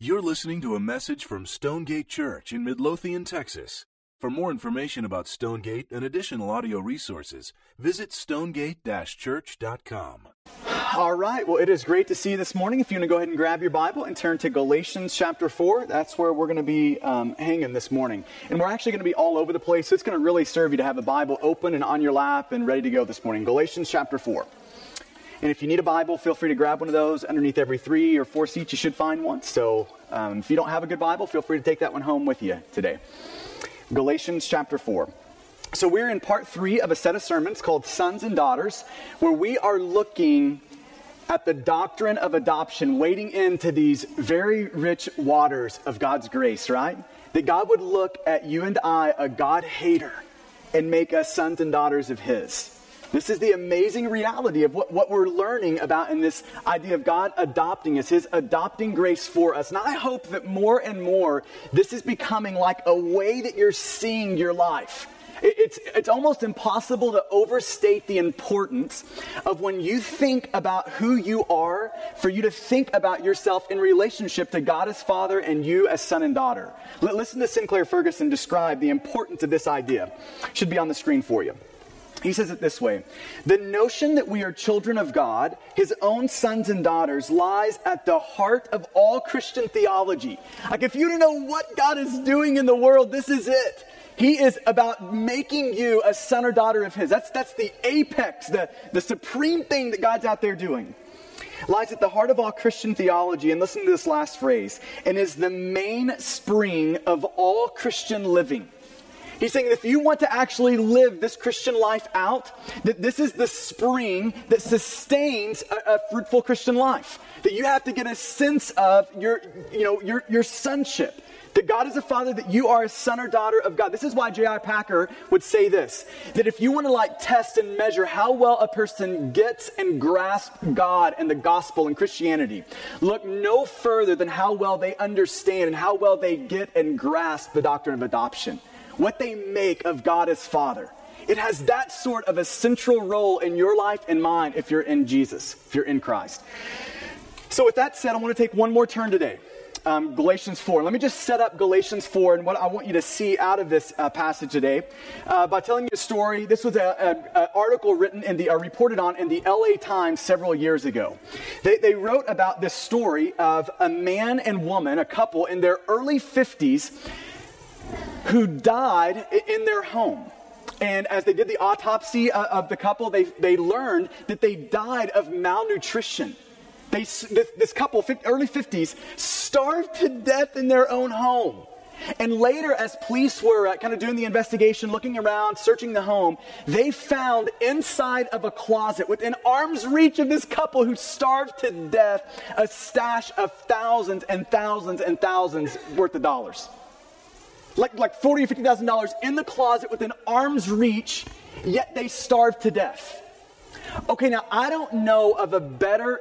You're listening to a message from Stonegate Church in Midlothian, Texas. For more information about Stonegate and additional audio resources, visit stonegate-church.com. All right, well, it is great to see you this morning. If you want to go ahead and grab your Bible and turn to Galatians chapter 4, that's where we're going to be um, hanging this morning. And we're actually going to be all over the place, so it's going to really serve you to have a Bible open and on your lap and ready to go this morning. Galatians chapter 4. And if you need a Bible, feel free to grab one of those. Underneath every three or four seats, you should find one. So um, if you don't have a good Bible, feel free to take that one home with you today. Galatians chapter 4. So, we're in part three of a set of sermons called Sons and Daughters, where we are looking at the doctrine of adoption, wading into these very rich waters of God's grace, right? That God would look at you and I, a God hater, and make us sons and daughters of His. This is the amazing reality of what, what we're learning about in this idea of God adopting us, His adopting grace for us. And I hope that more and more this is becoming like a way that you're seeing your life. It's, it's almost impossible to overstate the importance of when you think about who you are, for you to think about yourself in relationship to God as Father and you as son and daughter. Listen to Sinclair Ferguson describe the importance of this idea. Should be on the screen for you. He says it this way The notion that we are children of God, his own sons and daughters, lies at the heart of all Christian theology. Like, if you don't know what God is doing in the world, this is it. He is about making you a son or daughter of his. That's, that's the apex, the, the supreme thing that God's out there doing. Lies at the heart of all Christian theology, and listen to this last phrase, and is the mainspring of all Christian living. He's saying if you want to actually live this Christian life out, that this is the spring that sustains a, a, fruitful Christian life. That you have to get a sense of your, you know, your, your sonship. That God is a father, that you are a son or daughter of God. This is why J.I. Packer would say this that if you want to like test and measure how well a person gets and grasps God and the gospel and Christianity, look no further than how well they understand and how well they get and grasp the doctrine of adoption what they make of God as Father. It has that sort of a central role in your life and mine if you're in Jesus, if you're in Christ. So, with that said, I want to take one more turn today. Um, Galatians 4. Let me just set up Galatians 4 and what I want you to see out of this uh, passage today uh, by telling you a story. This was an article written in the, uh, reported on in the LA Times several years ago. They, they wrote about this story of a man and woman, a couple in their early 50s, who died in their home. And as they did the autopsy uh, of the couple, they, they learned that they died of malnutrition. They, this, this couple, early 50s, starved to death in their own home. And later, as police were uh, kind of doing the investigation, looking around, searching the home, they found inside of a closet, within arm's reach of this couple who starved to death, a stash of thousands and thousands and thousands worth of dollars like, like 40 or $50,000 in the closet within arm's reach, yet they starved to death. Okay, now I don't know of a better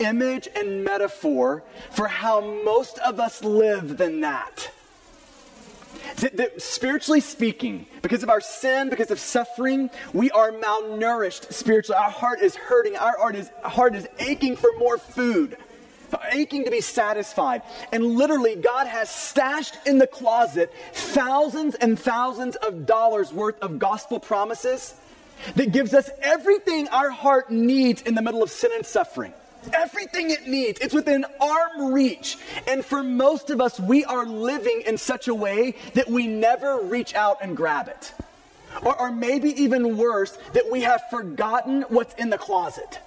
image and metaphor for how most of us live than that. That, that, spiritually speaking, because of our sin, because of suffering, we are malnourished spiritually. Our heart is hurting. Our heart is, heart is aching for more food aching to be satisfied. And literally, God has stashed in the closet thousands and thousands of dollars worth of gospel promises that gives us everything our heart needs in the middle of sin and suffering. Everything it needs. It's within arm reach. And for most of us, we are living in such a way that we never reach out and grab it. Or, or maybe even worse, that we have forgotten what's in the closet.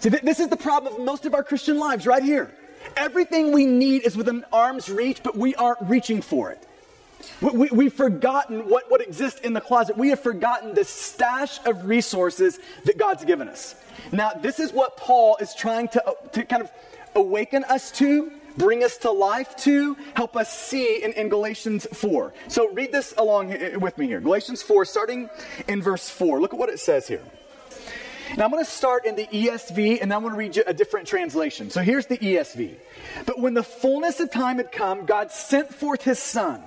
See, th- this is the problem of most of our Christian lives right here. Everything we need is within arm's reach, but we aren't reaching for it. We, we, have forgotten what, what exists in the closet. We have forgotten the stash of resources that God's given us. Now, this is what Paul is trying to, to kind of awaken us to, bring us to life to, help us see in, in Galatians 4. So read this along with me here. Galatians 4, starting in verse 4. Look at what it says here. Now I'm going to start in the ESV and I'm going to read you a different translation. So here's the ESV. But when the fullness of time had come, God sent forth his son,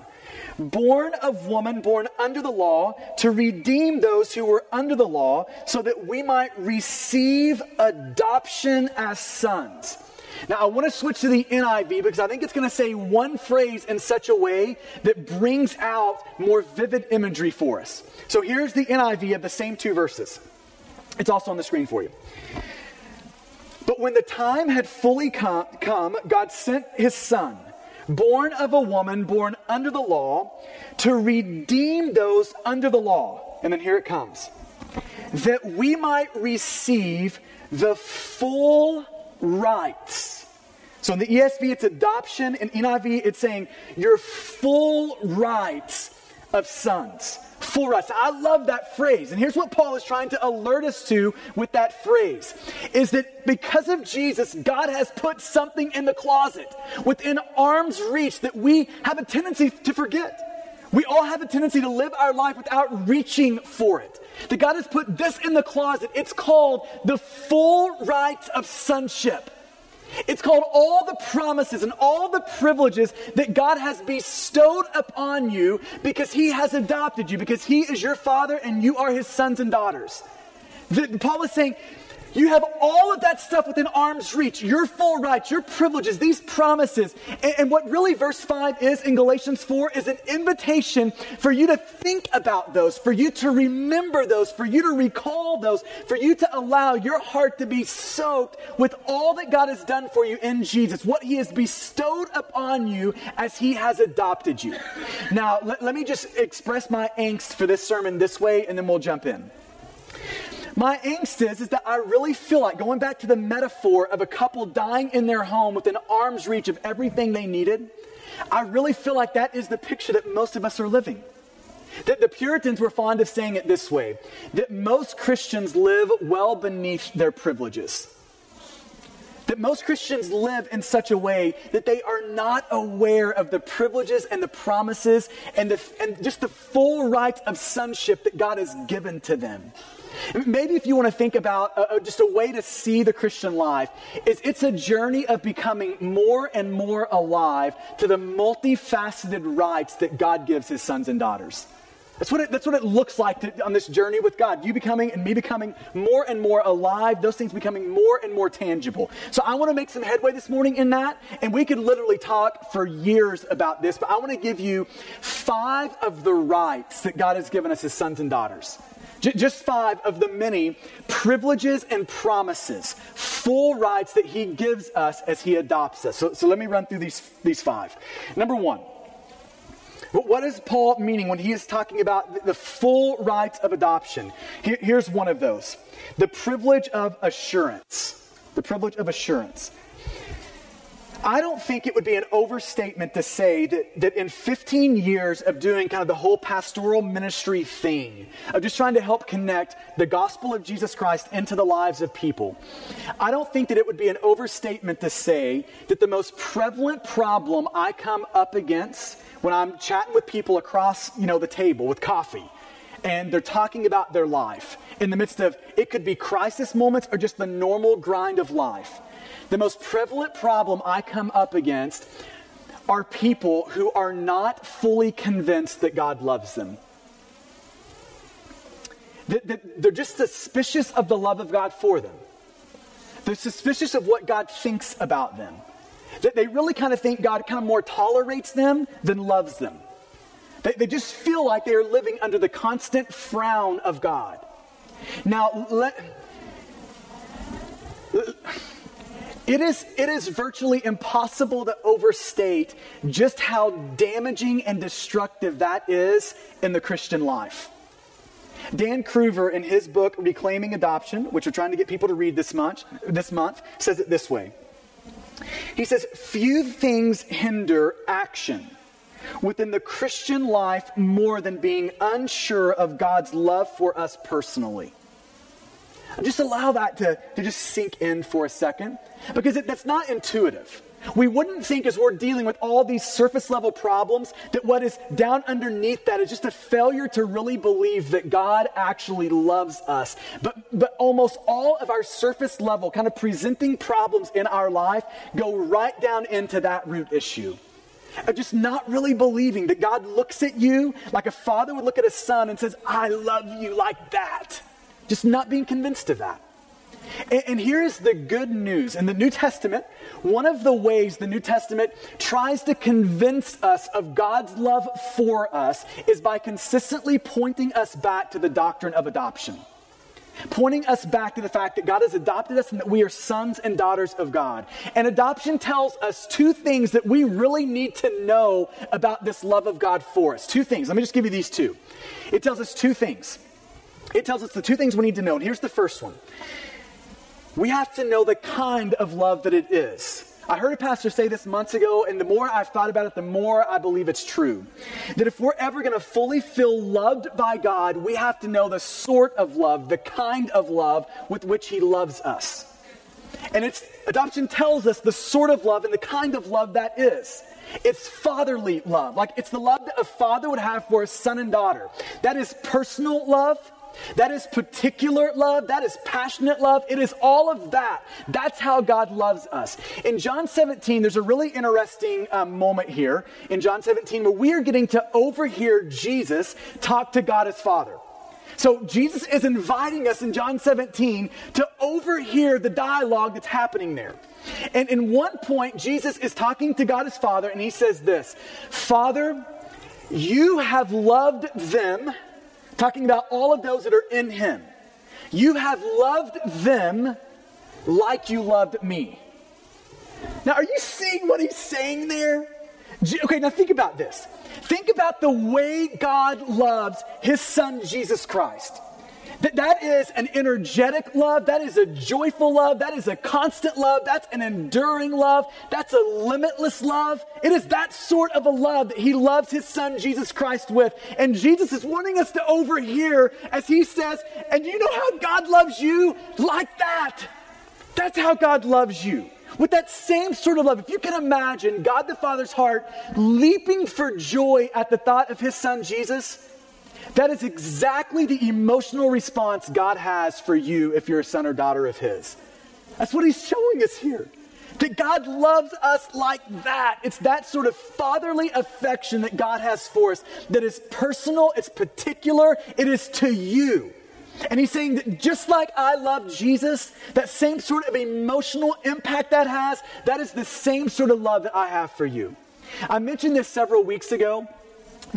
born of woman, born under the law, to redeem those who were under the law, so that we might receive adoption as sons. Now, I want to switch to the NIV because I think it's going to say one phrase in such a way that brings out more vivid imagery for us. So here's the NIV of the same two verses. It's also on the screen for you. But when the time had fully come, God sent his son, born of a woman, born under the law, to redeem those under the law. And then here it comes that we might receive the full rights. So in the ESV, it's adoption. In NIV, it's saying your full rights of sons. Full us. I love that phrase. And here's what Paul is trying to alert us to with that phrase is that because of Jesus, God has put something in the closet within arm's reach that we have a tendency to forget. We all have a tendency to live our life without reaching for it. That God has put this in the closet. It's called the full rights of sonship. It's called all the promises and all the privileges that God has bestowed upon you because He has adopted you, because He is your Father and you are His sons and daughters. The, Paul is saying, you have all of that stuff within arm's reach, your full rights, your privileges, these promises. And, and, what really verse 5 is in Galatians 4 is an invitation for you to think about those, for you to remember those, for you to recall those, for you to allow your heart to be soaked with all that God has done for you in Jesus, what He has bestowed upon you as He has adopted you. Now, let, let me just express my angst for this sermon this way, and then we'll jump in. My angst is, is that I really feel like going back to the metaphor of a couple dying in their home within arm's reach of everything they needed. I really feel like that is the picture that most of us are living. That the Puritans were fond of saying it this way that most Christians live well beneath their privileges. That most Christians live in such a way that they are not aware of the privileges and the promises and, the, and just the full rights of sonship that God has given to them. Maybe if you want to think about uh, uh, just a way to see the Christian life, is it's a journey of becoming more and more alive to the multifaceted rights that God gives his sons and daughters. That's what it, that's what it looks like to, on this journey with God. You becoming and me becoming more and more alive, those things becoming more and more tangible. So I want to make some headway this morning in that, and we could literally talk for years about this, but I want to give you five of the rights that God has given us as sons and daughters. J- just five of the many privileges and promises, full rights that he gives us as he adopts us. So, so let me run through these, these five. Number one, what is Paul meaning when he is talking about the full rights of adoption? Here, here's one of those the privilege of assurance. The privilege of assurance. I don't think it would be an overstatement to say that, that in 15 years of doing kind of the whole pastoral ministry thing, of just trying to help connect the gospel of Jesus Christ into the lives of people, I don't think that it would be an overstatement to say that the most prevalent problem I come up against when I'm chatting with people across, you know, the table with coffee, and they're talking about their life in the midst of it could be crisis moments or just the normal grind of life the most prevalent problem I come up against are people who are not fully convinced that God loves them. They're just suspicious of the love of God for them. They're suspicious of what God thinks about them. That they really kind of think God kind of more tolerates them than loves them. They, they just feel like they are living under the constant frown of God. Now, let, it is, it is virtually impossible to overstate just how damaging and destructive that is in the Christian life. Dan Cruver, in his book Reclaiming Adoption, which we're trying to get people to read this month, this month, says it this way. He says, Few things hinder action within the Christian life more than being unsure of God's love for us personally. Just allow that to, to just sink in for a second because it, that's not intuitive. We wouldn't think as we're dealing with all these surface level problems that what is down underneath that is just a failure to really believe that God actually loves us. But, but almost all of our surface level kind of presenting problems in our life go right down into that root issue of just not really believing that God looks at you like a father would look at a son and says, I love you like that. Just not being convinced of that. And, and here is the good news. In the New Testament, one of the ways the New Testament tries to convince us of God's love for us is by consistently pointing us back to the doctrine of adoption pointing us back to the fact that God has adopted us and that we are sons and daughters of God. And adoption tells us two things that we really need to know about this love of God for us. Two things. Let me just give you these two. It tells us two things. It tells us the two things we need to know. And here's the first one we have to know the kind of love that it is. I heard a pastor say this months ago, and the more I've thought about it, the more I believe it's true. That if we're ever going to fully feel loved by God, we have to know the sort of love, the kind of love with which He loves us. And it's adoption tells us the sort of love and the kind of love that is. It's fatherly love. Like it's the love that a father would have for a son and daughter. That is personal love. That is particular love. That is passionate love. It is all of that. That's how God loves us. In John 17, there's a really interesting um, moment here in John 17 where we are getting to overhear Jesus talk to God as Father. So Jesus is inviting us in John 17 to overhear the dialogue that's happening there. And in one point, Jesus is talking to God as Father, and he says this Father, you have loved them talking about all of those that are in him. You have loved them like you loved me. Now, are you seeing what he's saying there? Okay, now think about this. Think about the way God loves his son, Jesus Christ. That, that is an energetic love. That is a joyful love. That is a constant love. That's an enduring love. That's a limitless love. It is that sort of a love that he loves his son Jesus Christ with. And Jesus is wanting us to overhear as he says, and you know how God loves you? Like that. That's how God loves you. With that same sort of love, if you can imagine God the Father's heart leaping for joy at the thought of his son Jesus, that is exactly the emotional response God has for you if you're a son or daughter of His. That's what He's showing us here. That God loves us like that. It's that sort of fatherly affection that God has for us that is personal, it's particular, it is to you. And he's saying that just like I love Jesus, that same sort of emotional impact that has, that is the same sort of love that I have for you. I mentioned this several weeks ago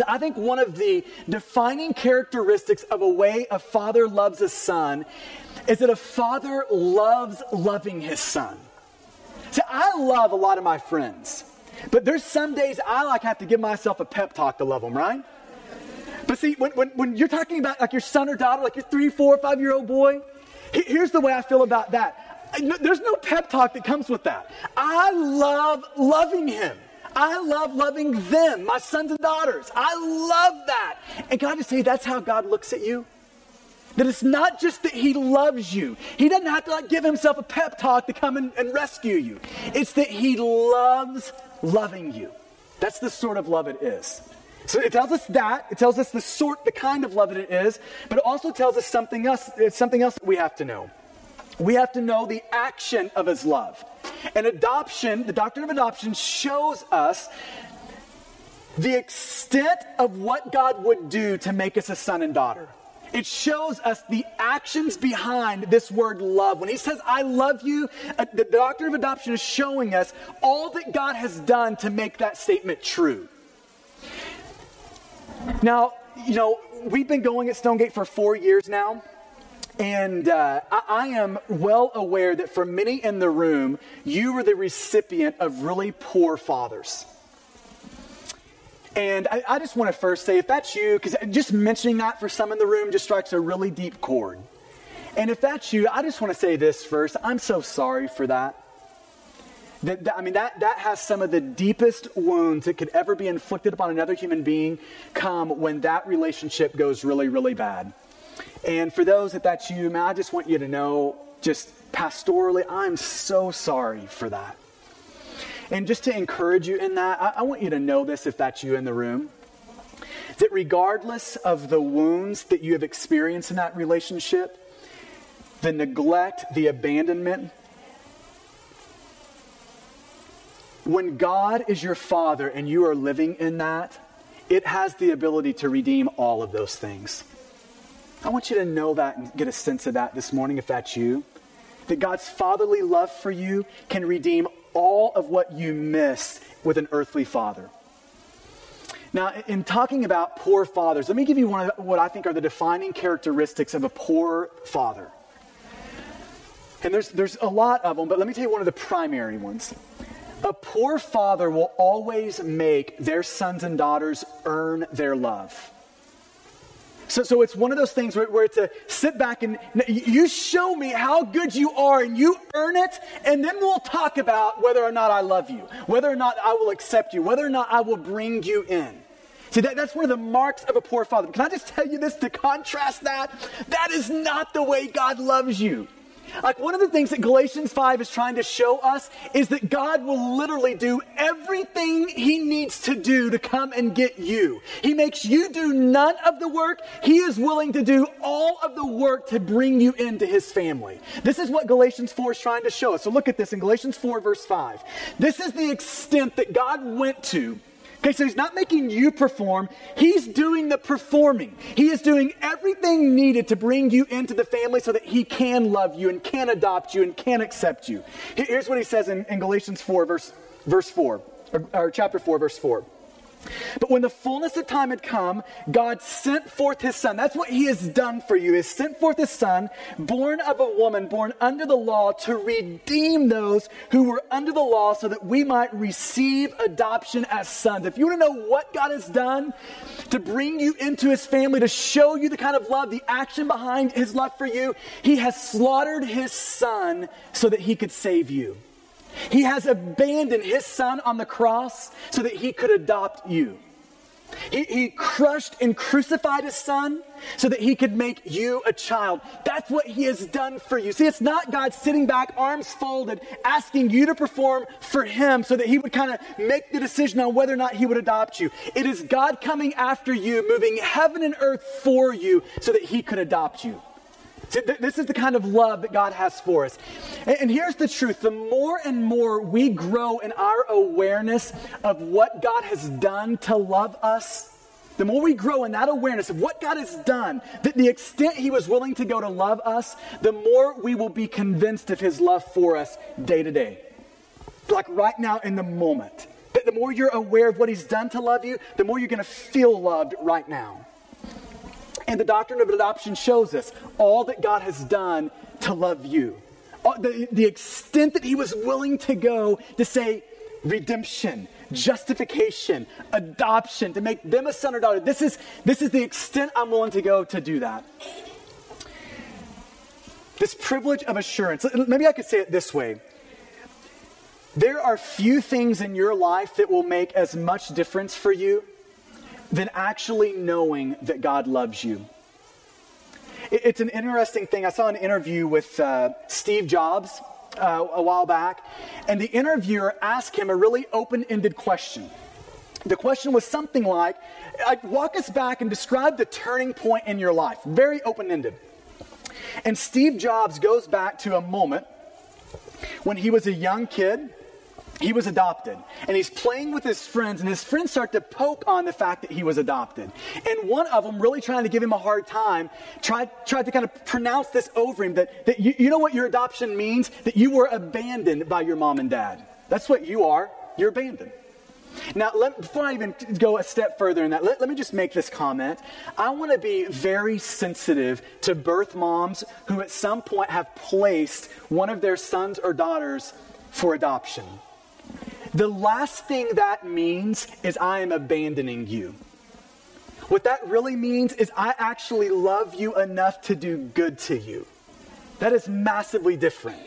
I think one of the defining characteristics of a way a father loves a son is that a father loves loving his son. See, I love a lot of my friends, but there's some days I like have to give myself a pep talk to love them, right? But see, when, when, when you're talking about like your son or daughter, like your three, four, five year old boy, here's the way I feel about that. There's no pep talk that comes with that. I love loving him. I love loving them, my sons and daughters. I love that. And can I just say that's how God looks at you? That it's not just that he loves you. He doesn't have to like give himself a pep talk to come and, and rescue you. It's that he loves loving you. That's the sort of love it is. So it tells us that. It tells us the sort, the kind of love that it is, but it also tells us something else. It's something else that we have to know. We have to know the action of his love. And adoption, the doctrine of adoption, shows us the extent of what God would do to make us a son and daughter. It shows us the actions behind this word love. When he says, I love you, uh, the doctrine of adoption is showing us all that God has done to make that statement true. Now, you know, we've been going at Stonegate for four years now. And uh, I, am well aware that for many in the room, you were the recipient of really poor fathers. And I, I just want to first say, if that's you, because just mentioning that for some in the room just strikes a really deep chord. And if that's you, I just want to say this first. I'm so sorry for that. That, that, I mean, that, that has some of the deepest wounds that could ever be inflicted upon another human being come when that relationship goes really, really bad. And for those that that's you, man, I just want you to know, just pastorally, I'm so sorry for that. And just to encourage you in that, I, I want you to know this if that's you in the room. That regardless of the wounds that you have experienced in that relationship, the neglect, the abandonment, when God is your father and you are living in that, it has the ability to redeem all of those things. I want you to know that and get a sense of that this morning if that's you. that God's fatherly love for you can redeem all of what you miss with an earthly father. Now, in talking about poor fathers, let me give you one of what I think are the defining characteristics of a poor father. And there's, there's a lot of them, but let me tell you one of the primary ones. A poor father will always make their sons and daughters earn their love. So, so it's one of those things where, where it's a sit back and you show me how good you are and you earn it, and then we'll talk about whether or not I love you, whether or not I will accept you, whether or not I will bring you in. See, that, that's one of the marks of a poor father. Can I just tell you this to contrast that? That is not the way God loves you. Like one of the things that Galatians 5 is trying to show us is that God will literally do everything he needs to do to come and get you. He makes you do none of the work. He is willing to do all of the work to bring you into his family. This is what Galatians 4 is trying to show us. So look at this in Galatians 4 verse 5. This is the extent that God went to Okay, so he's not making you perform, he's doing the performing. He is doing everything needed to bring you into the family so that he can love you and can adopt you and can accept you. Here's what he says in, in Galatians 4, verse, verse 4, or, or chapter 4, verse 4. But when the fullness of time had come, God sent forth his son. That's what he has done for you. He sent forth his son, born of a woman, born under the law, to redeem those who were under the law so that we might receive adoption as sons. If you want to know what God has done to bring you into his family, to show you the kind of love, the action behind his love for you, he has slaughtered his son so that he could save you. He has abandoned his son on the cross so that he could adopt you. He, he, crushed and crucified his son so that he could make you a child. That's what he has done for you. See, it's not God sitting back, arms folded, asking you to perform for him so that he would kind of make the decision on whether or not he would adopt you. It is God coming after you, moving heaven and earth for you so that he could adopt you. This is the kind of love that God has for us. And here's the truth the more and more we grow in our awareness of what God has done to love us, the more we grow in that awareness of what God has done, that the extent He was willing to go to love us, the more we will be convinced of His love for us day to day. Like right now in the moment. That the more you're aware of what He's done to love you, the more you're going to feel loved right now. And the doctrine of adoption shows us all that God has done to love you. The, the extent that he was willing to go to say redemption, justification, adoption, to make them a son or daughter. This is, this is the extent I'm willing to go to do that. This privilege of assurance. Maybe I could say it this way. There are few things in your life that will make as much difference for you than actually knowing that God loves you. It's an interesting thing. I saw an interview with uh, Steve Jobs uh, a while back, and the interviewer asked him a really open ended question. The question was something like, Walk us back and describe the turning point in your life. Very open ended. And Steve Jobs goes back to a moment when he was a young kid he was adopted. And he's playing with his friends, and his friends start to poke on the fact that he was adopted. And one of them, really trying to give him a hard time, tried, tried to kind of pronounce this over him that, that you, you know what your adoption means? That you were abandoned by your mom and dad. That's what you are. You're abandoned. Now, let, before I even go a step further in that, let, let me just make this comment. I want to be very sensitive to birth moms who at some point have placed one of their sons or daughters for adoption. The last thing that means is I am abandoning you. What that really means is I actually love you enough to do good to you. That is massively different.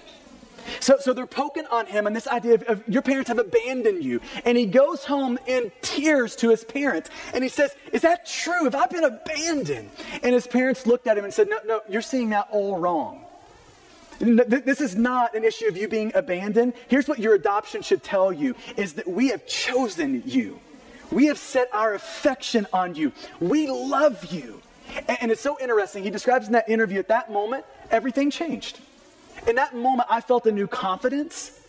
So, so they're poking on him and this idea of, of, your parents have abandoned you. And he goes home in tears to his parents and he says, Is that true? Have I been abandoned? And his parents looked at him and said, No, no, you're seeing that all wrong. This is not an issue of you being abandoned. Here's what your adoption should tell you is that we have chosen you. We have set our affection on you. We love you. And it's so interesting. He describes in that interview at that moment, everything changed. In that moment, I felt a new confidence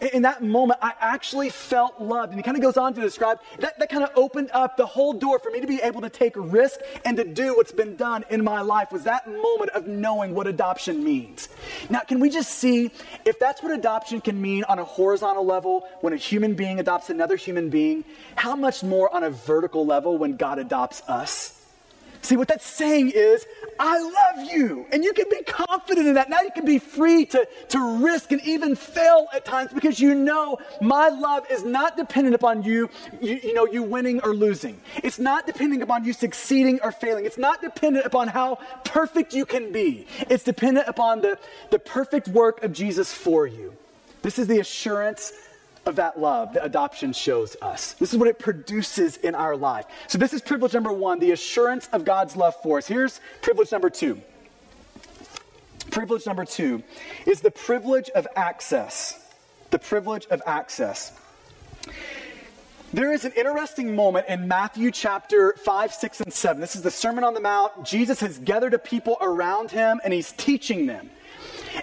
in that moment, I actually felt loved. And he kind of goes on to describe that, that kind of opened up the whole door for me to be able to take risk and to do what's been done in my life was that moment of knowing what adoption means. Now, can we just see if that's what adoption can mean on a horizontal level when a human being adopts another human being, how much more on a vertical level when God adopts us? See, what that's saying is, I love you. And you can be confident in that. Now you can be free to, to risk and even fail at times because you know my love is not dependent upon you, you, you know, you winning or losing. It's not dependent upon you succeeding or failing. It's not dependent upon how perfect you can be. It's dependent upon the, the perfect work of Jesus for you. This is the assurance of that love that adoption shows us. This is what it produces in our life. So, this is privilege number one the assurance of God's love for us. Here's privilege number two. Privilege number two is the privilege of access. The privilege of access. There is an interesting moment in Matthew chapter 5, 6, and 7. This is the Sermon on the Mount. Jesus has gathered a people around him and he's teaching them.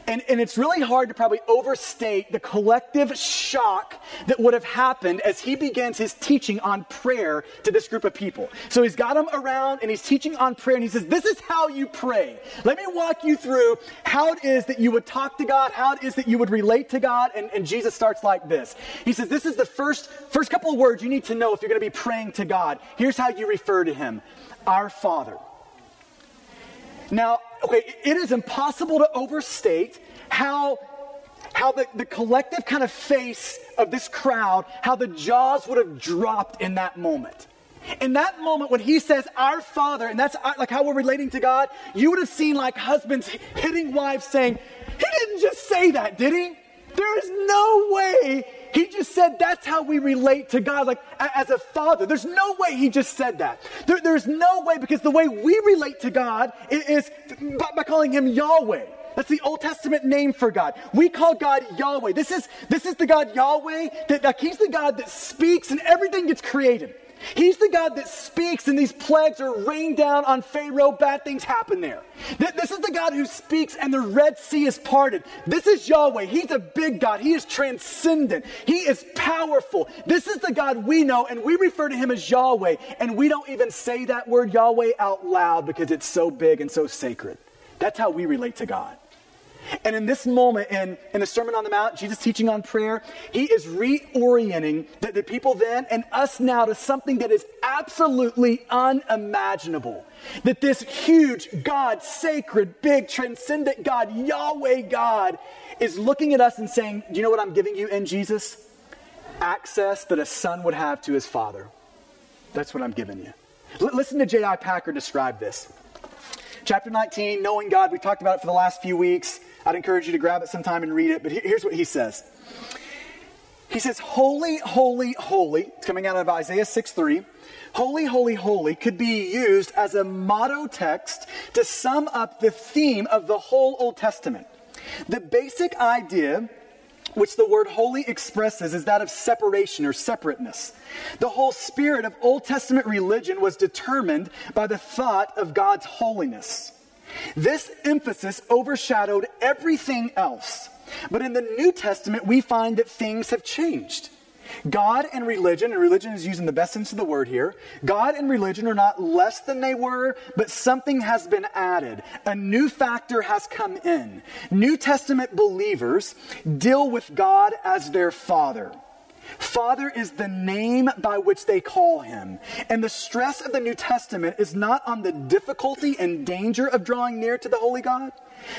And, and it's really hard to probably overstate the collective shock that would have happened as he begins his teaching on prayer to this group of people. So he's got them around and he's teaching on prayer and he says, This is how you pray. Let me walk you through how it is that you would talk to God, how it is that you would relate to God. And, and Jesus starts like this. He says, This is the first, first couple of words you need to know if you're going to be praying to God. Here's how you refer to him Our Father. Now, okay, it is impossible to overstate how how the, the collective kind of face of this crowd, how the jaws would have dropped in that moment. In that moment, when he says, Our Father, and that's uh, like how we're relating to God, you would have seen like husbands hitting wives saying, He didn't just say that, did he? There is no way he just said that's how we relate to God, like as a father. There's no way he just said that. There, there's no way because the way we relate to God is, is by, by calling him Yahweh. That's the Old Testament name for God. We call God Yahweh. This is, this is the God Yahweh that, that He's the God that speaks and everything gets created. He's the God that speaks, and these plagues are rained down on Pharaoh. Bad things happen there. This is the God who speaks, and the Red Sea is parted. This is Yahweh. He's a big God. He is transcendent. He is powerful. This is the God we know, and we refer to him as Yahweh. And we don't even say that word Yahweh out loud because it's so big and so sacred. That's how we relate to God. And in this moment, in, in the Sermon on the Mount, Jesus teaching on prayer, he is reorienting the, the people then and us now to something that is absolutely unimaginable. That this huge God, sacred, big, transcendent God, Yahweh God, is looking at us and saying, Do you know what I'm giving you in Jesus? Access that a son would have to his father. That's what I'm giving you. L- listen to J.I. Packer describe this. Chapter 19, Knowing God, we talked about it for the last few weeks. I'd encourage you to grab it sometime and read it. But here's what he says He says, Holy, holy, holy. It's coming out of Isaiah 6 3. Holy, holy, holy could be used as a motto text to sum up the theme of the whole Old Testament. The basic idea which the word holy expresses is that of separation or separateness. The whole spirit of Old Testament religion was determined by the thought of God's holiness. This emphasis overshadowed everything else. But in the New Testament, we find that things have changed. God and religion, and religion is using the best sense of the word here, God and religion are not less than they were, but something has been added. A new factor has come in. New Testament believers deal with God as their Father. Father is the name by which they call him. And the stress of the New Testament is not on the difficulty and danger of drawing near to the Holy God,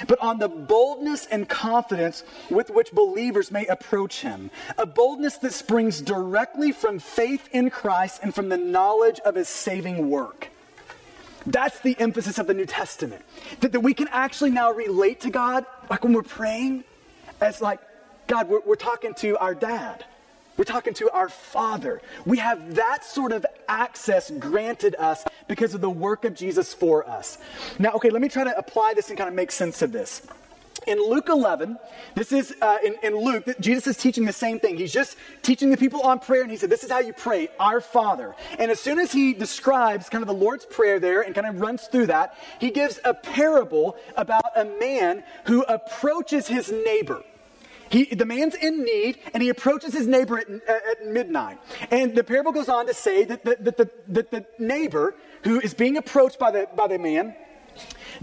but on the boldness and confidence with which believers may approach him. A boldness that springs directly from faith in Christ and from the knowledge of his saving work. That's the emphasis of the New Testament. That, that we can actually now relate to God, like when we're praying, as like, God, we're, we're talking to our dad. We're talking to our Father. We have that sort of access granted us because of the work of Jesus for us. Now, okay, let me try to apply this and kind of make sense of this. In Luke 11, this is uh, in, in Luke, Jesus is teaching the same thing. He's just teaching the people on prayer, and he said, This is how you pray, Our Father. And as soon as he describes kind of the Lord's Prayer there and kind of runs through that, he gives a parable about a man who approaches his neighbor. He, the man's in need, and he approaches his neighbor at, uh, at midnight. And the parable goes on to say that the, that, the, that the neighbor who is being approached by the, by the man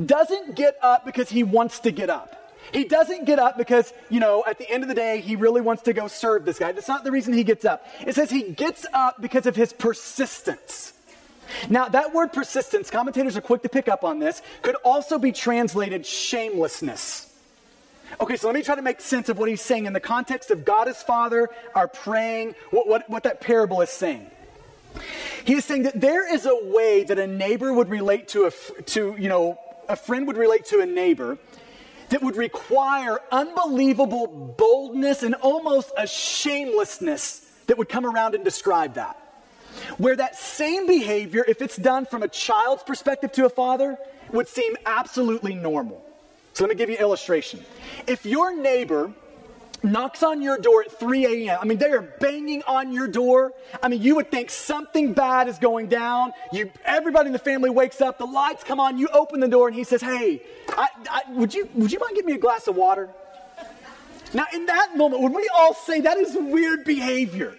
doesn't get up because he wants to get up. He doesn't get up because, you know, at the end of the day, he really wants to go serve this guy. That's not the reason he gets up. It says he gets up because of his persistence. Now, that word persistence, commentators are quick to pick up on this, could also be translated shamelessness. Okay, so let me try to make sense of what he's saying in the context of God as Father, our praying, what, what, what that parable is saying. He is saying that there is a way that a neighbor would relate to a, to, you know, a friend would relate to a neighbor that would require unbelievable boldness and almost a shamelessness that would come around and describe that. Where that same behavior, if it's done from a child's perspective to a father, would seem absolutely normal. So let me give you an illustration. If your neighbor knocks on your door at 3 a.m. I mean, they are banging on your door. I mean, you would think something bad is going down. You, everybody in the family wakes up, the lights come on, you open the door, and he says, Hey, I, I, would, you, would you mind giving me a glass of water? Now, in that moment, would we all say that is weird behavior?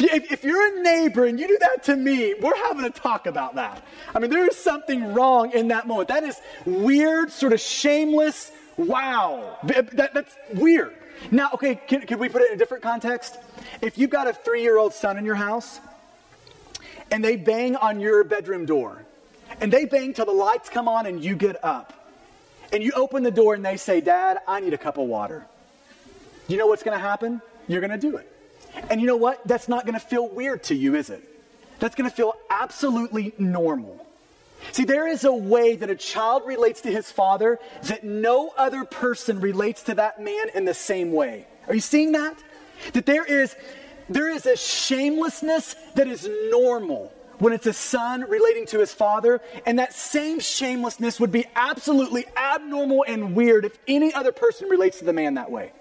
If, you're a neighbor and you do that to me, we're having a talk about that. I mean, there is something wrong in that moment. That is weird, sort of shameless. Wow. That, that's weird. Now, okay, can, can we put it in a different context? If you've got a three year old son in your house and they bang on your bedroom door, and they bang till the lights come on and you get up, and you open the door and they say, Dad, I need a cup of water. You know what's going to happen? You're going to do it. And you know what? That's not going to feel weird to you, is it? That's going to feel absolutely normal. See, there is a way that a child relates to his father that no other person relates to that man in the same way. Are you seeing that? That there is there is a shamelessness that is normal when it's a son relating to his father, and that same shamelessness would be absolutely abnormal and weird if any other person relates to the man that way.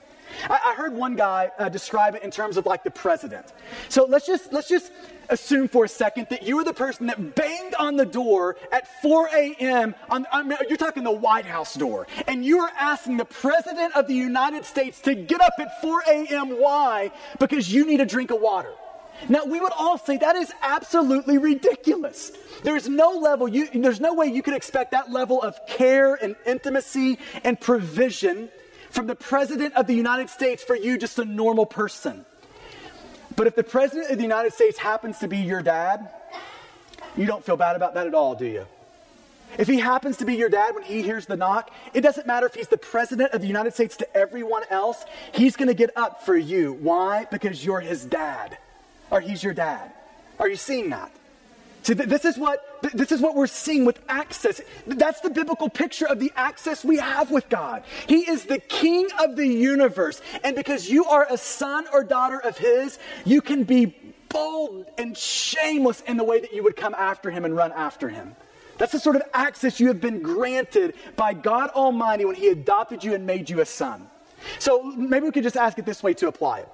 I, I heard one guy uh, describe it in terms of like the president. So let's just let's just assume for a second that you were the person that banged on the door at 4 a.m. On, you're talking the White House door, and you are asking the president of the United States to get up at 4 a.m. Why? Because you need a drink of water. Now, we would all say that is absolutely ridiculous. There's no level, you, there's no way you could expect that level of care and intimacy and provision from the President of the United States for you, just a normal person. But if the President of the United States happens to be your dad, you don't feel bad about that at all, do you? If he happens to be your dad when he hears the knock, it doesn't matter if he's the president of the United States to everyone else, he's going to get up for you. Why? Because you're his dad, or he's your dad. Are you seeing that? See, this is what this is what we're seeing with access. That's the biblical picture of the access we have with God. He is the king of the universe. And because you are a son or daughter of his, you can be bold and shameless in the way that you would come after him and run after him. That's the sort of access you have been granted by God Almighty when he adopted you and made you a son. So maybe we could just ask it this way to apply it.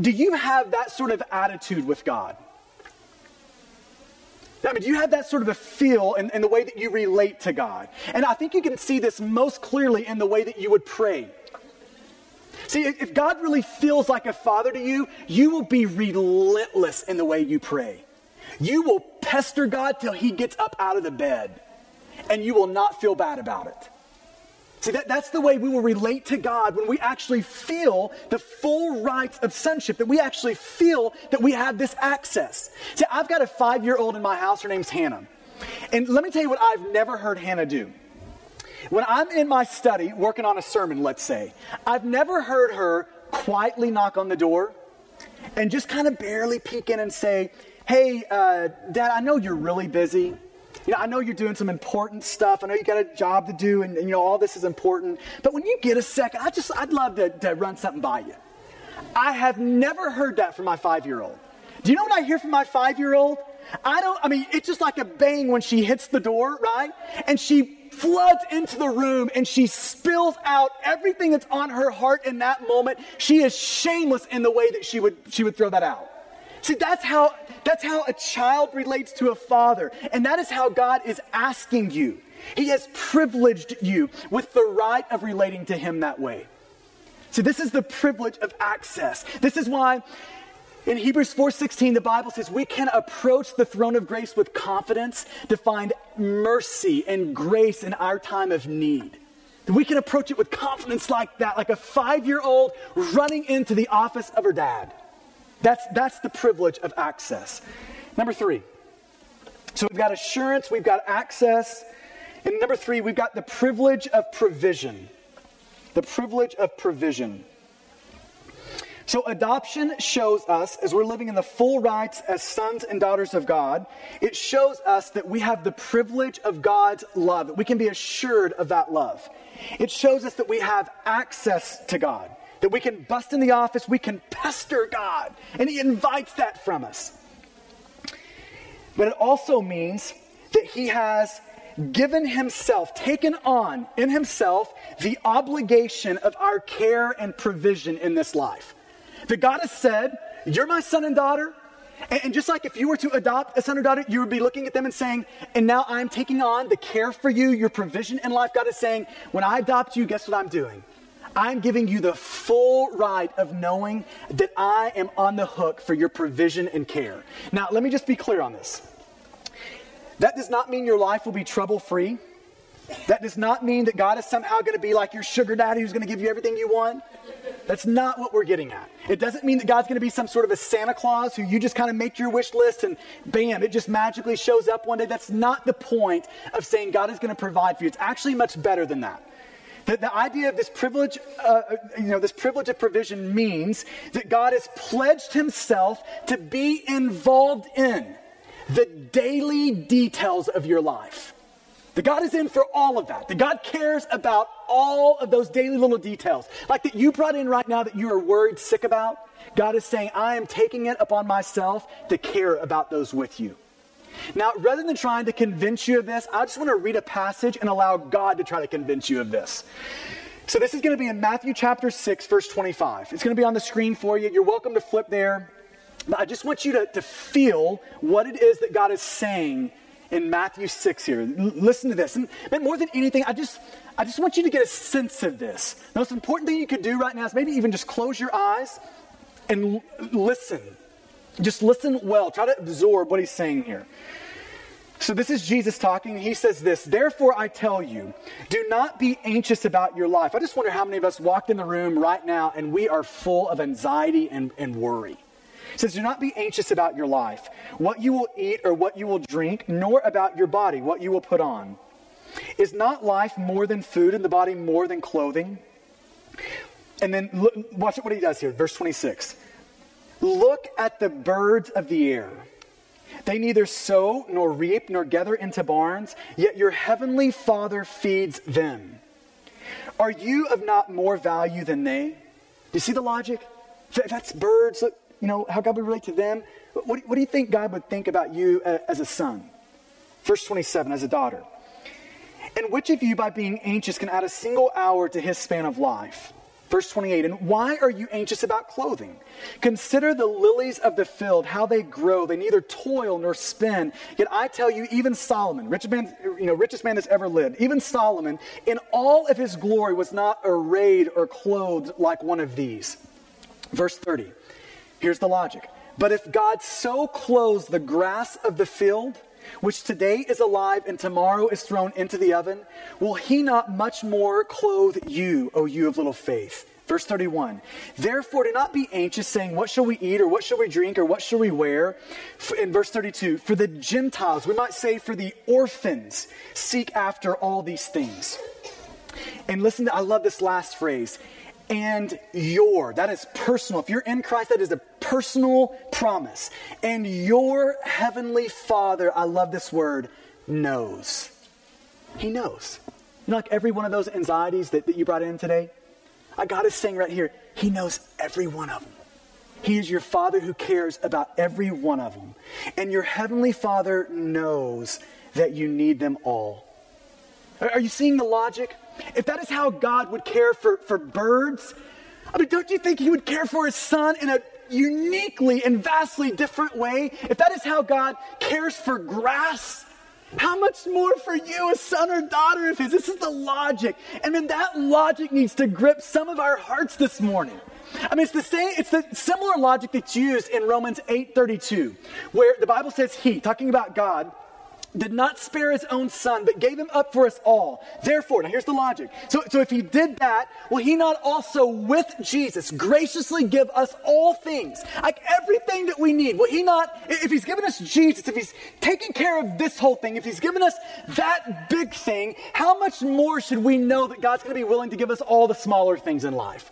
Do you have that sort of attitude with God? I mean, you have that sort of a feel in, in the way that you relate to God. And I think you can see this most clearly in the way that you would pray. See, if God really feels like a father to you, you will be relentless in the way you pray. You will pester God till he gets up out of the bed, and you will not feel bad about it. See, that, that's the way we will relate to God when we actually feel the full rights of sonship, that we actually feel that we have this access. See, I've got a five year old in my house. Her name's Hannah. And let me tell you what I've never heard Hannah do. When I'm in my study working on a sermon, let's say, I've never heard her quietly knock on the door and just kind of barely peek in and say, Hey, uh, Dad, I know you're really busy. You know, I know you're doing some important stuff. I know you got a job to do, and, and, you know all this is important. But when you get a second, I just I'd love to, to run something by you. I have never heard that from my five-year-old. Do you know what I hear from my five-year-old? I don't. I mean, it's just like a bang when she hits the door, right? And she floods into the room and she spills out everything that's on her heart in that moment. She is shameless in the way that she would she would throw that out. See, that's how, that's how a child relates to a father. And that is how God is asking you. He has privileged you with the right of relating to Him that way. So this is the privilege of access. This is why in Hebrews 4:16 the Bible says we can approach the throne of grace with confidence to find mercy and grace in our time of need. That we can approach it with confidence like that, like a 5-year-old running into the office of her dad. That's that's the privilege of access. Number 3. So we've got assurance, we've got access, and number 3, we've got the privilege of provision. The privilege of provision. So, adoption shows us, as we're living in the full rights as sons and daughters of God, it shows us that we have the privilege of God's love, that we can be assured of that love. It shows us that we have access to God, that we can bust in the office, we can pester God, and He invites that from us. But it also means that He has given Himself, taken on in Himself, the obligation of our care and provision in this life. That God has said, You're my son and daughter. And, just like if you were to adopt a son or daughter, you would be looking at them and saying, And now I'm taking on the care for you, your provision in life. God is saying, When I adopt you, guess what I'm doing? I'm giving you the full right of knowing that I am on the hook for your provision and care. Now, let me just be clear on this. That does not mean your life will be trouble free. That does not mean that God is somehow going to be like your sugar daddy who's going to give you everything you want. That's not what we're getting at. It doesn't mean that God's going to be some sort of a Santa Claus who you just kind of make your wish list and bam, it just magically shows up one day. That's not the point of saying God is going to provide for you. It's actually much better than that. The, the idea of this privilege, uh, you know, this privilege of provision means that God has pledged himself to be involved in the daily details of your life. That God is in for all of that. That God cares about all of those daily little details. Like that you brought in right now that you are worried sick about. God is saying, I am taking it upon myself to care about those with you. Now, rather than trying to convince you of this, I just want to read a passage and allow God to try to convince you of this. So, this is going to be in Matthew chapter 6, verse 25. It's going to be on the screen for you. You're welcome to flip there. But I just want you to, to feel what it is that God is saying in Matthew 6 here. L- listen to this. And, more than anything, I just, I just want you to get a sense of this. The most important thing you could do right now is maybe even just close your eyes and l- listen. Just listen well. Try to absorb what he's saying here. So, this is Jesus talking. He says this Therefore, I tell you, do not be anxious about your life. I just wonder how many of us walked in the room right now and we are full of anxiety and, and worry. He says, Do not be anxious about your life, what you will eat or what you will drink, nor about your body, what you will put on. Is not life more than food and the body more than clothing? And then look, watch what he does here, verse 26. Look at the birds of the air. They neither sow nor reap nor gather into barns, yet your heavenly Father feeds them. Are you of not more value than they? Do you see the logic? That's birds. Look, you know, how God would relate to them. What, what do you think God would think about you uh, as a son? Verse 27, as a daughter. And which of you, by being anxious, can add a single hour to his span of life? Verse 28, and why are you anxious about clothing? Consider the lilies of the field, how they grow. They neither toil nor spin. Yet I tell you, even Solomon, richest man, you know, richest man that's ever lived, even Solomon, in all of his glory, was not arrayed or clothed like one of these. Verse 30, here's the logic. But if God so clothes the grass of the field, which today is alive and tomorrow is thrown into the oven, will he not much more clothe you, O you of little faith? Verse 31. Therefore, do not be anxious, saying, What shall we eat, or what shall we drink, or what shall we wear? In verse 32, for the Gentiles, we might say, for the orphans, seek after all these things. And listen, to, I love this last phrase and your. That is personal. If you're in Christ, that is a personal promise. And your heavenly Father, I love this word, knows. He knows. You know, like every one of those anxieties that, that you brought in today? Uh, God is saying right here, He knows every one of them. He is your Father who cares about every one of them. And your heavenly Father knows that you need them all. Are, are you seeing the logic? If that is how God would care for, for birds, I mean, don't you think He would care for His Son in a uniquely and vastly different way? If that is how God cares for grass, How much more for you, a son or daughter of his? This is the logic. And then that logic needs to grip some of our hearts this morning. I mean, it's the same, it's the similar logic that's used in Romans 8:32, where the Bible says he, talking about God, did not spare his own son, but gave him up for us all. Therefore, now here's the logic. So, so if he did that, will he not also with Jesus graciously give us all things? Like everything that we need. Will he not, if he's given us Jesus, if he's taking care of this whole thing, if he's given us that big thing, how much more should we know that God's going to be willing to give us all the smaller things in life?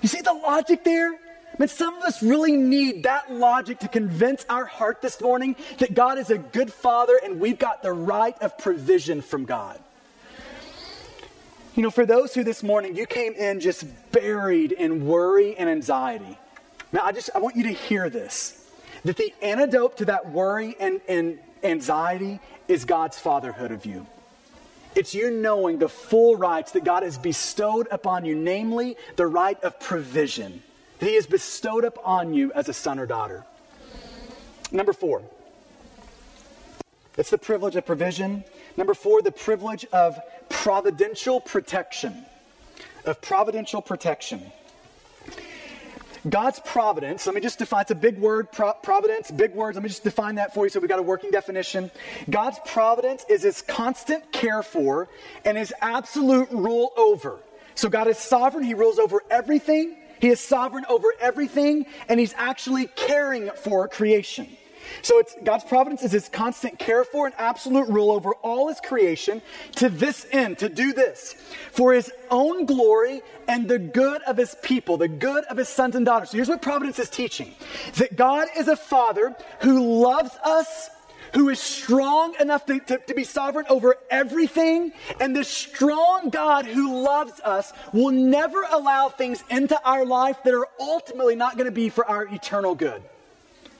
You see the logic there? Mean, some of us really need that logic to convince our heart this morning that God is a good father and we've got the right of provision from God. You know, for those who this morning you came in just buried in worry and anxiety. Now, I just I want you to hear this. That the antidote to that worry and, and anxiety is God's fatherhood of you. It's you knowing the full rights that God has bestowed upon you, namely the right of provision that He has bestowed upon you as a son or daughter. Number four, it's the privilege of provision. Number four, the privilege of providential protection. Of providential protection. God's providence, let me just define, it's a big word, pro- providence, big words. Let me just define that for you so we got a working definition. God's providence is his constant care for and his absolute rule over. So God is sovereign, he rules over everything, he is sovereign over everything, and he's actually caring for creation. So it's God's providence is his constant care for and absolute rule over all his creation to this end, to do this, for his own glory and the good of his people, the good of his sons and daughters. So here's what providence is teaching that God is a father who loves us who is strong enough to, to, to, be sovereign over everything. And this strong God who loves us will never allow things into our life that are ultimately not going to be for our eternal good.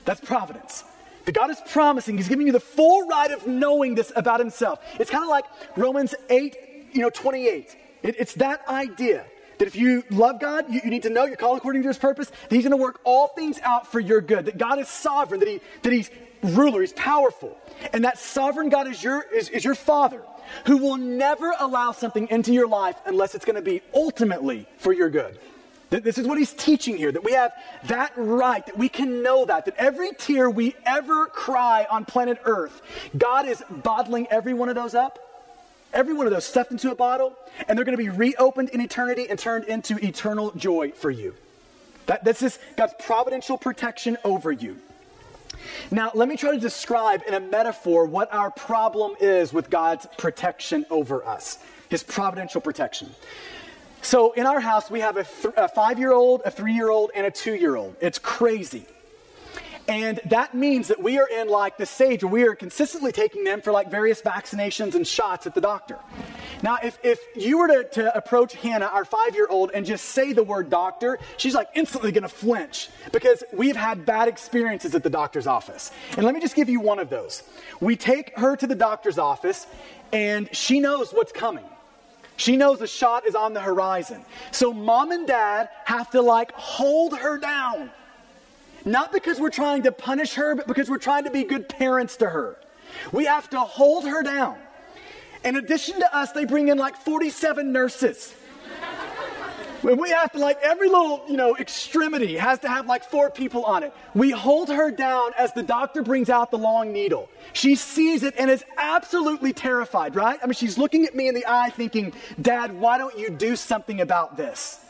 That's providence. The God is promising, He's giving you the full right of knowing this about Himself. It's kind of like Romans 8, you know, 28. It, it's that idea that if you love God, you, you, need to know you're called according to his purpose, that he's going to work all things out for your good, that God is sovereign, that, he, that he's ruler, he's powerful. And that sovereign God is your, is, is your father who will never allow something into your life unless it's going to be ultimately for your good. This is what he's teaching here that we have that right, that we can know that, that every tear we ever cry on planet Earth, God is bottling every one of those up, every one of those stuffed into a bottle, and they're going to be reopened in eternity and turned into eternal joy for you. That, this is God's providential protection over you. Now, let me try to describe in a metaphor what our problem is with God's protection over us, his providential protection. So, in our house, we have a, th- a five year old, a three year old, and a two year old. It's crazy. And that means that we are in like the stage where we are consistently taking them for like various vaccinations and shots at the doctor. Now, if, if you were to, to approach Hannah, our five year old, and just say the word doctor, she's like instantly to flinch because we've had bad experiences at the doctor's office. And let me just give you one of those. We take her to the doctor's office, and she knows what's coming. She knows a shot is on the horizon. So mom and dad have to like hold her down not because we're trying to punish her, but because we're trying to be good parents to her. We have to hold her down. In addition to us, they bring in like 47 nurses. When we have to, like, every little, you know, extremity has to have like four people on it. We hold her down as the doctor brings out the long needle. She sees it and is absolutely terrified, right? I mean, she's looking at me in the eye thinking, Dad, why don't you do something about this?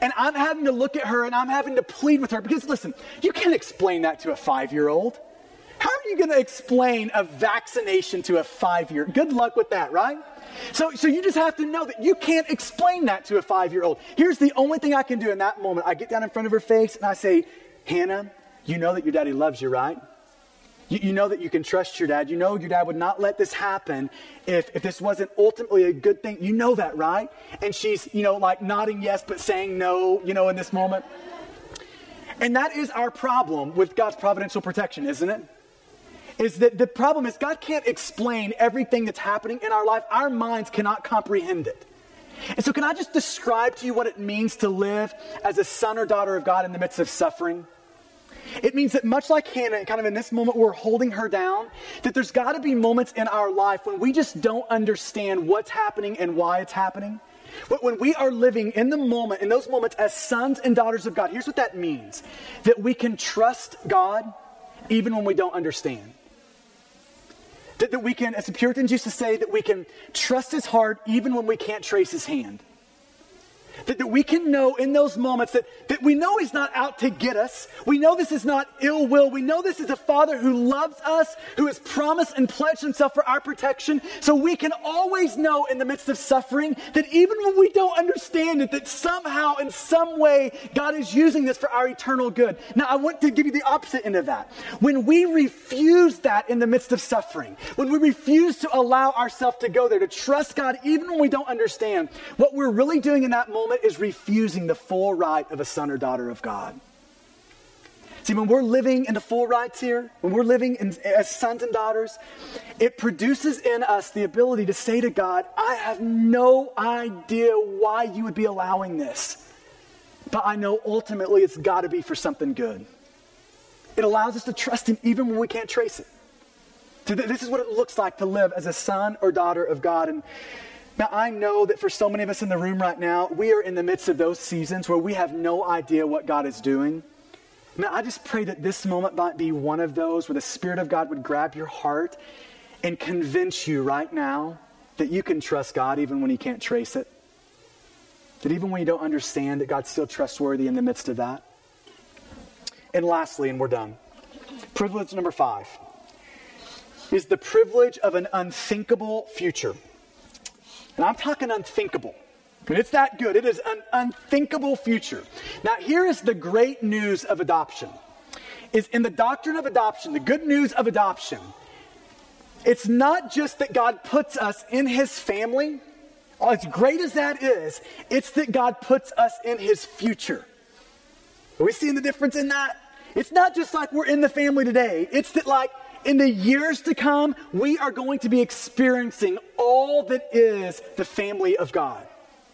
And I'm having to look at her and I'm having to plead with her because, listen, you can't explain that to a five year old. How are you going to explain a vaccination to a five year old? Good luck with that, right? So, so you just have to know that you can't explain that to a five year old. Here's the only thing I can do in that moment. I get down in front of her face and I say, Hannah, you know that your daddy loves you, right? You, you, know that you can trust your dad. You know your dad would not let this happen if, if this wasn't ultimately a good thing. You know that, right? And she's, you know, like nodding yes, but saying no, you know, in this moment. And that is our problem with God's providential protection, isn't it? Is that the problem is God can't explain everything that's happening in our life. Our minds cannot comprehend it. And so, can I just describe to you what it means to live as a son or daughter of God in the midst of suffering? It means that much like Hannah, kind of in this moment we're holding her down, that there's got to be moments in our life when we just don't understand what's happening and why it's happening. But when we are living in the moment, in those moments as sons and daughters of God, here's what that means that we can trust God even when we don't understand. That, that we can, as the Puritans used to say, that we can trust his heart even when we can't trace his hand. That, that we can know in those moments that, that we know He's not out to get us. We know this is not ill will. We know this is a Father who loves us, who has promised and pledged Himself for our protection. So we can always know in the midst of suffering that even when we don't understand it, that somehow, in some way, God is using this for our eternal good. Now, I want to give you the opposite end of that. When we refuse that in the midst of suffering, when we refuse to allow ourselves to go there, to trust God even when we don't understand, what we're really doing in that moment moment is refusing the full right of a son or daughter of God. See, when we're living in the full rights here, when we're living in, as sons and daughters, it produces in us the ability to say to God, I have no idea why you would be allowing this, but I know ultimately it's got to be for something good. It allows us to trust Him even when we can't trace it. This is what it looks like to live as a son or daughter of God. And now, I know that for so many of us in the room right now, we are in the midst of those seasons where we have no idea what God is doing. Now, I just pray that this moment might be one of those where the Spirit of God would grab your heart and convince you right now that you can trust God even when you can't trace it. That even when you don't understand, that God's still trustworthy in the midst of that. And lastly, and we're done, privilege number five is the privilege of an unthinkable future. And I'm talking unthinkable. And it's that good. It is an unthinkable future. Now, here is the great news of adoption. Is in the doctrine of adoption, the good news of adoption, it's not just that God puts us in his family, as great as that is, it's that God puts us in his future. Are we seeing the difference in that? It's not just like we're in the family today. It's that like in the years to come, we are going to be experiencing all that is the family of God.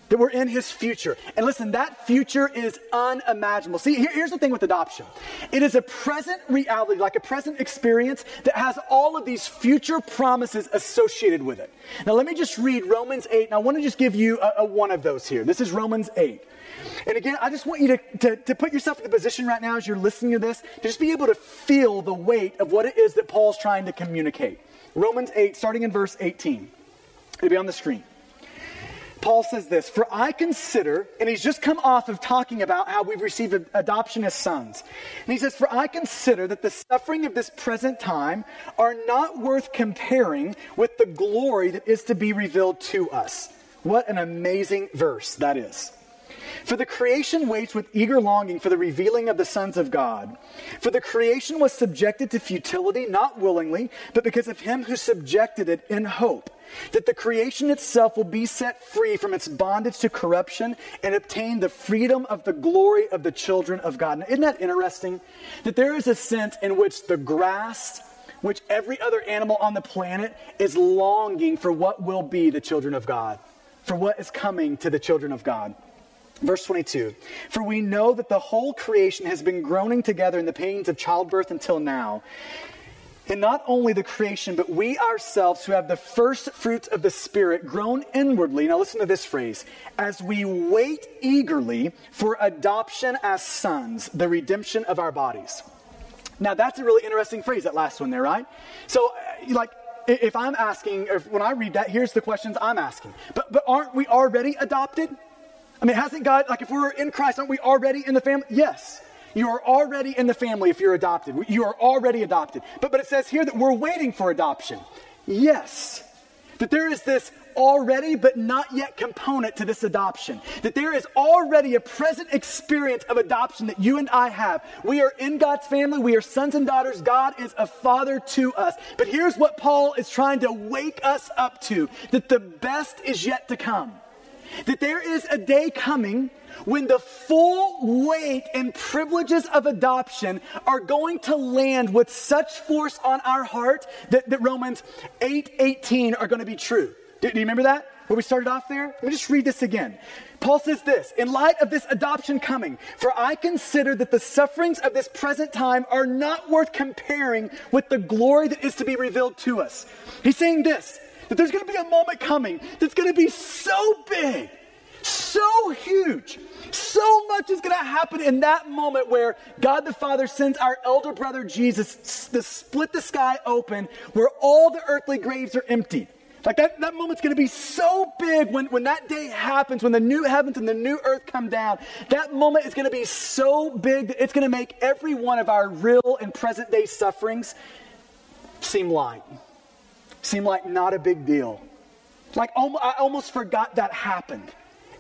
That we're in his future. And listen, that future is unimaginable. See, here, here's the thing with adoption it is a present reality, like a present experience that has all of these future promises associated with it. Now, let me just read Romans 8, and I want to just give you a, a one of those here. This is Romans 8. And again, I just want you to, to, to, put yourself in the position right now as you're listening to this, to just be able to feel the weight of what it is that Paul's trying to communicate. Romans 8, starting in verse 18. It'll be on the screen. Paul says this For I consider, and he's just come off of talking about how we've received adoption as sons. And he says, For I consider that the suffering of this present time are not worth comparing with the glory that is to be revealed to us. What an amazing verse that is. For the creation waits with eager longing for the revealing of the sons of God. For the creation was subjected to futility, not willingly, but because of him who subjected it in hope, that the creation itself will be set free from its bondage to corruption and obtain the freedom of the glory of the children of God. Now, isn't that interesting? That there is a sense in which the grass, which every other animal on the planet is longing for what will be the children of God, for what is coming to the children of God. Verse 22 For we know that the whole creation has been groaning together in the pains of childbirth until now. And not only the creation, but we ourselves who have the first fruits of the Spirit groan inwardly. Now listen to this phrase as we wait eagerly for adoption as sons, the redemption of our bodies. Now that's a really interesting phrase, that last one there, right? So, uh, like, if I'm asking, if, when I read that, here's the questions I'm asking. But, but aren't we already adopted? I mean, hasn't God, like if we're in Christ, aren't we already in the family? Yes. You are already in the family if you're adopted. You are already adopted. But, but it says here that we're waiting for adoption. Yes. That there is this already but not yet component to this adoption. That there is already a present experience of adoption that you and I have. We are in God's family. We are sons and daughters. God is a father to us. But here's what Paul is trying to wake us up to that the best is yet to come that there is a day coming when the full weight and privileges of adoption are going to land with such force on our heart that, that Romans 8 18 are going to be true. Do, do you remember that? where we started off there? Let me just read this again. Paul says this In light of this adoption coming, for I consider that the sufferings of this present time are not worth comparing with the glory that is to be revealed to us. He's saying this that there's going to be a moment coming that's going to be so big, so huge, so much is going to happen in that moment where God the Father sends our elder brother Jesus to split the sky open, where all the earthly graves are empty. Like that, that moment's going to be so big when, when that day happens, when the new heavens and the new earth come down. That moment is going to be so big that it's going to make every one of our real and present day sufferings seem light, seem like not a big deal. Like I almost forgot that happened.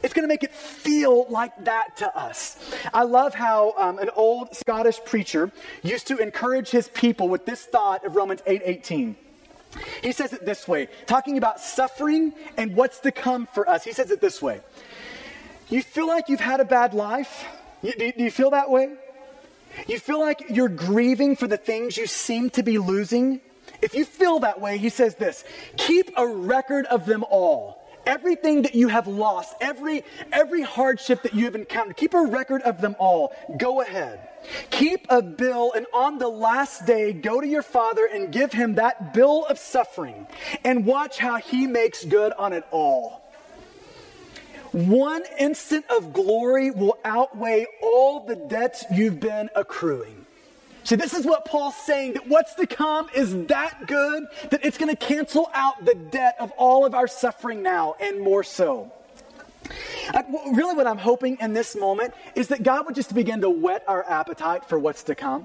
It's going to make it feel like that to us. I love how um, an old Scottish preacher used to encourage his people with this thought of Romans 8 18. He says it this way, talking about suffering and what's to come for us. He says it this way You feel like you've had a bad life? You, do, do you feel that way? You feel like you're grieving for the things you seem to be losing? If you feel that way, he says this keep a record of them all everything that you have lost, every, every hardship that you have encountered, keep a record of them all. Go ahead. Keep a bill, and on the last day, go to your father and give him that bill of suffering and watch how he makes good on it all. One instant of glory will outweigh all the debts you've been accruing. See, this is what Paul's saying that what's to come is that good that it's going to cancel out the debt of all of our suffering now and more so. I, really, what I'm hoping in this moment is that God would just begin to whet our appetite for what's to come.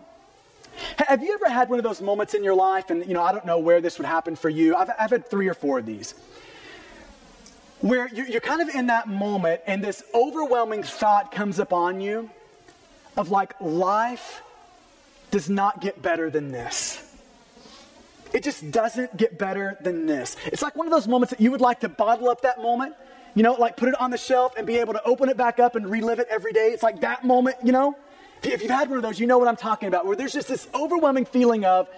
Have you ever had one of those moments in your life? And, you know, I don't know where this would happen for you. I've, I've had three or four of these. Where you're, you're kind of in that moment, and this overwhelming thought comes upon you of like, life does not get better than this. It just doesn't get better than this. It's like one of those moments that you would like to bottle up that moment, you know, like put it on the shelf and be able to open it back up and relive it every day. It's like that moment, you know? If you've had one of those, you know what I'm talking about, where there's just this overwhelming feeling of,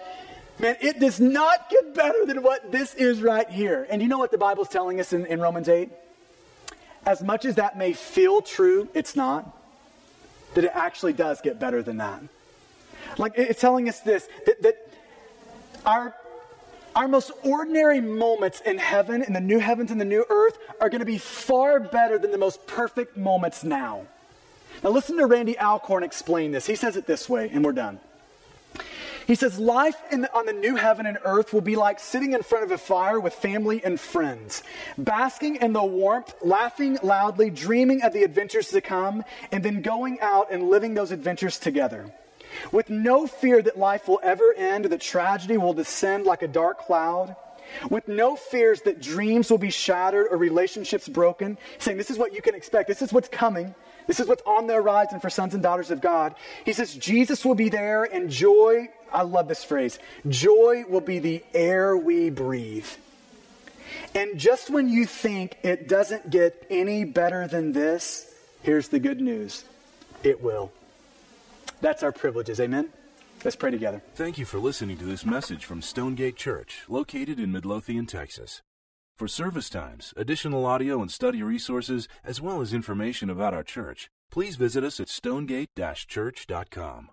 man, it does not get better than what this is right here. And you know what the Bible's telling us in, in Romans 8? As much as that may feel true, it's not. That it actually does get better than that. Like it's telling us this that, that our our most ordinary moments in heaven, in the new heavens and the new earth, are going to be far better than the most perfect moments now. Now, listen to Randy Alcorn explain this. He says it this way, and we're done. He says, Life the, on the new heaven and earth will be like sitting in front of a fire with family and friends, basking in the warmth, laughing loudly, dreaming of the adventures to come, and then going out and living those adventures together with no fear that life will ever end, or that tragedy will descend like a dark cloud, with no fears that dreams will be shattered or relationships broken, saying, This is what you can expect, this is what's coming. This is what's on the horizon for sons and daughters of God. He says, Jesus will be there, and joy, I love this phrase, joy will be the air we breathe. And just when you think it doesn't get any better than this, here's the good news it will. That's our privileges. Amen? Let's pray together. Thank you for listening to this message from Stonegate Church, located in Midlothian, Texas. For service times, additional audio and study resources, as well as information about our church, please visit us at stonegate-church.com.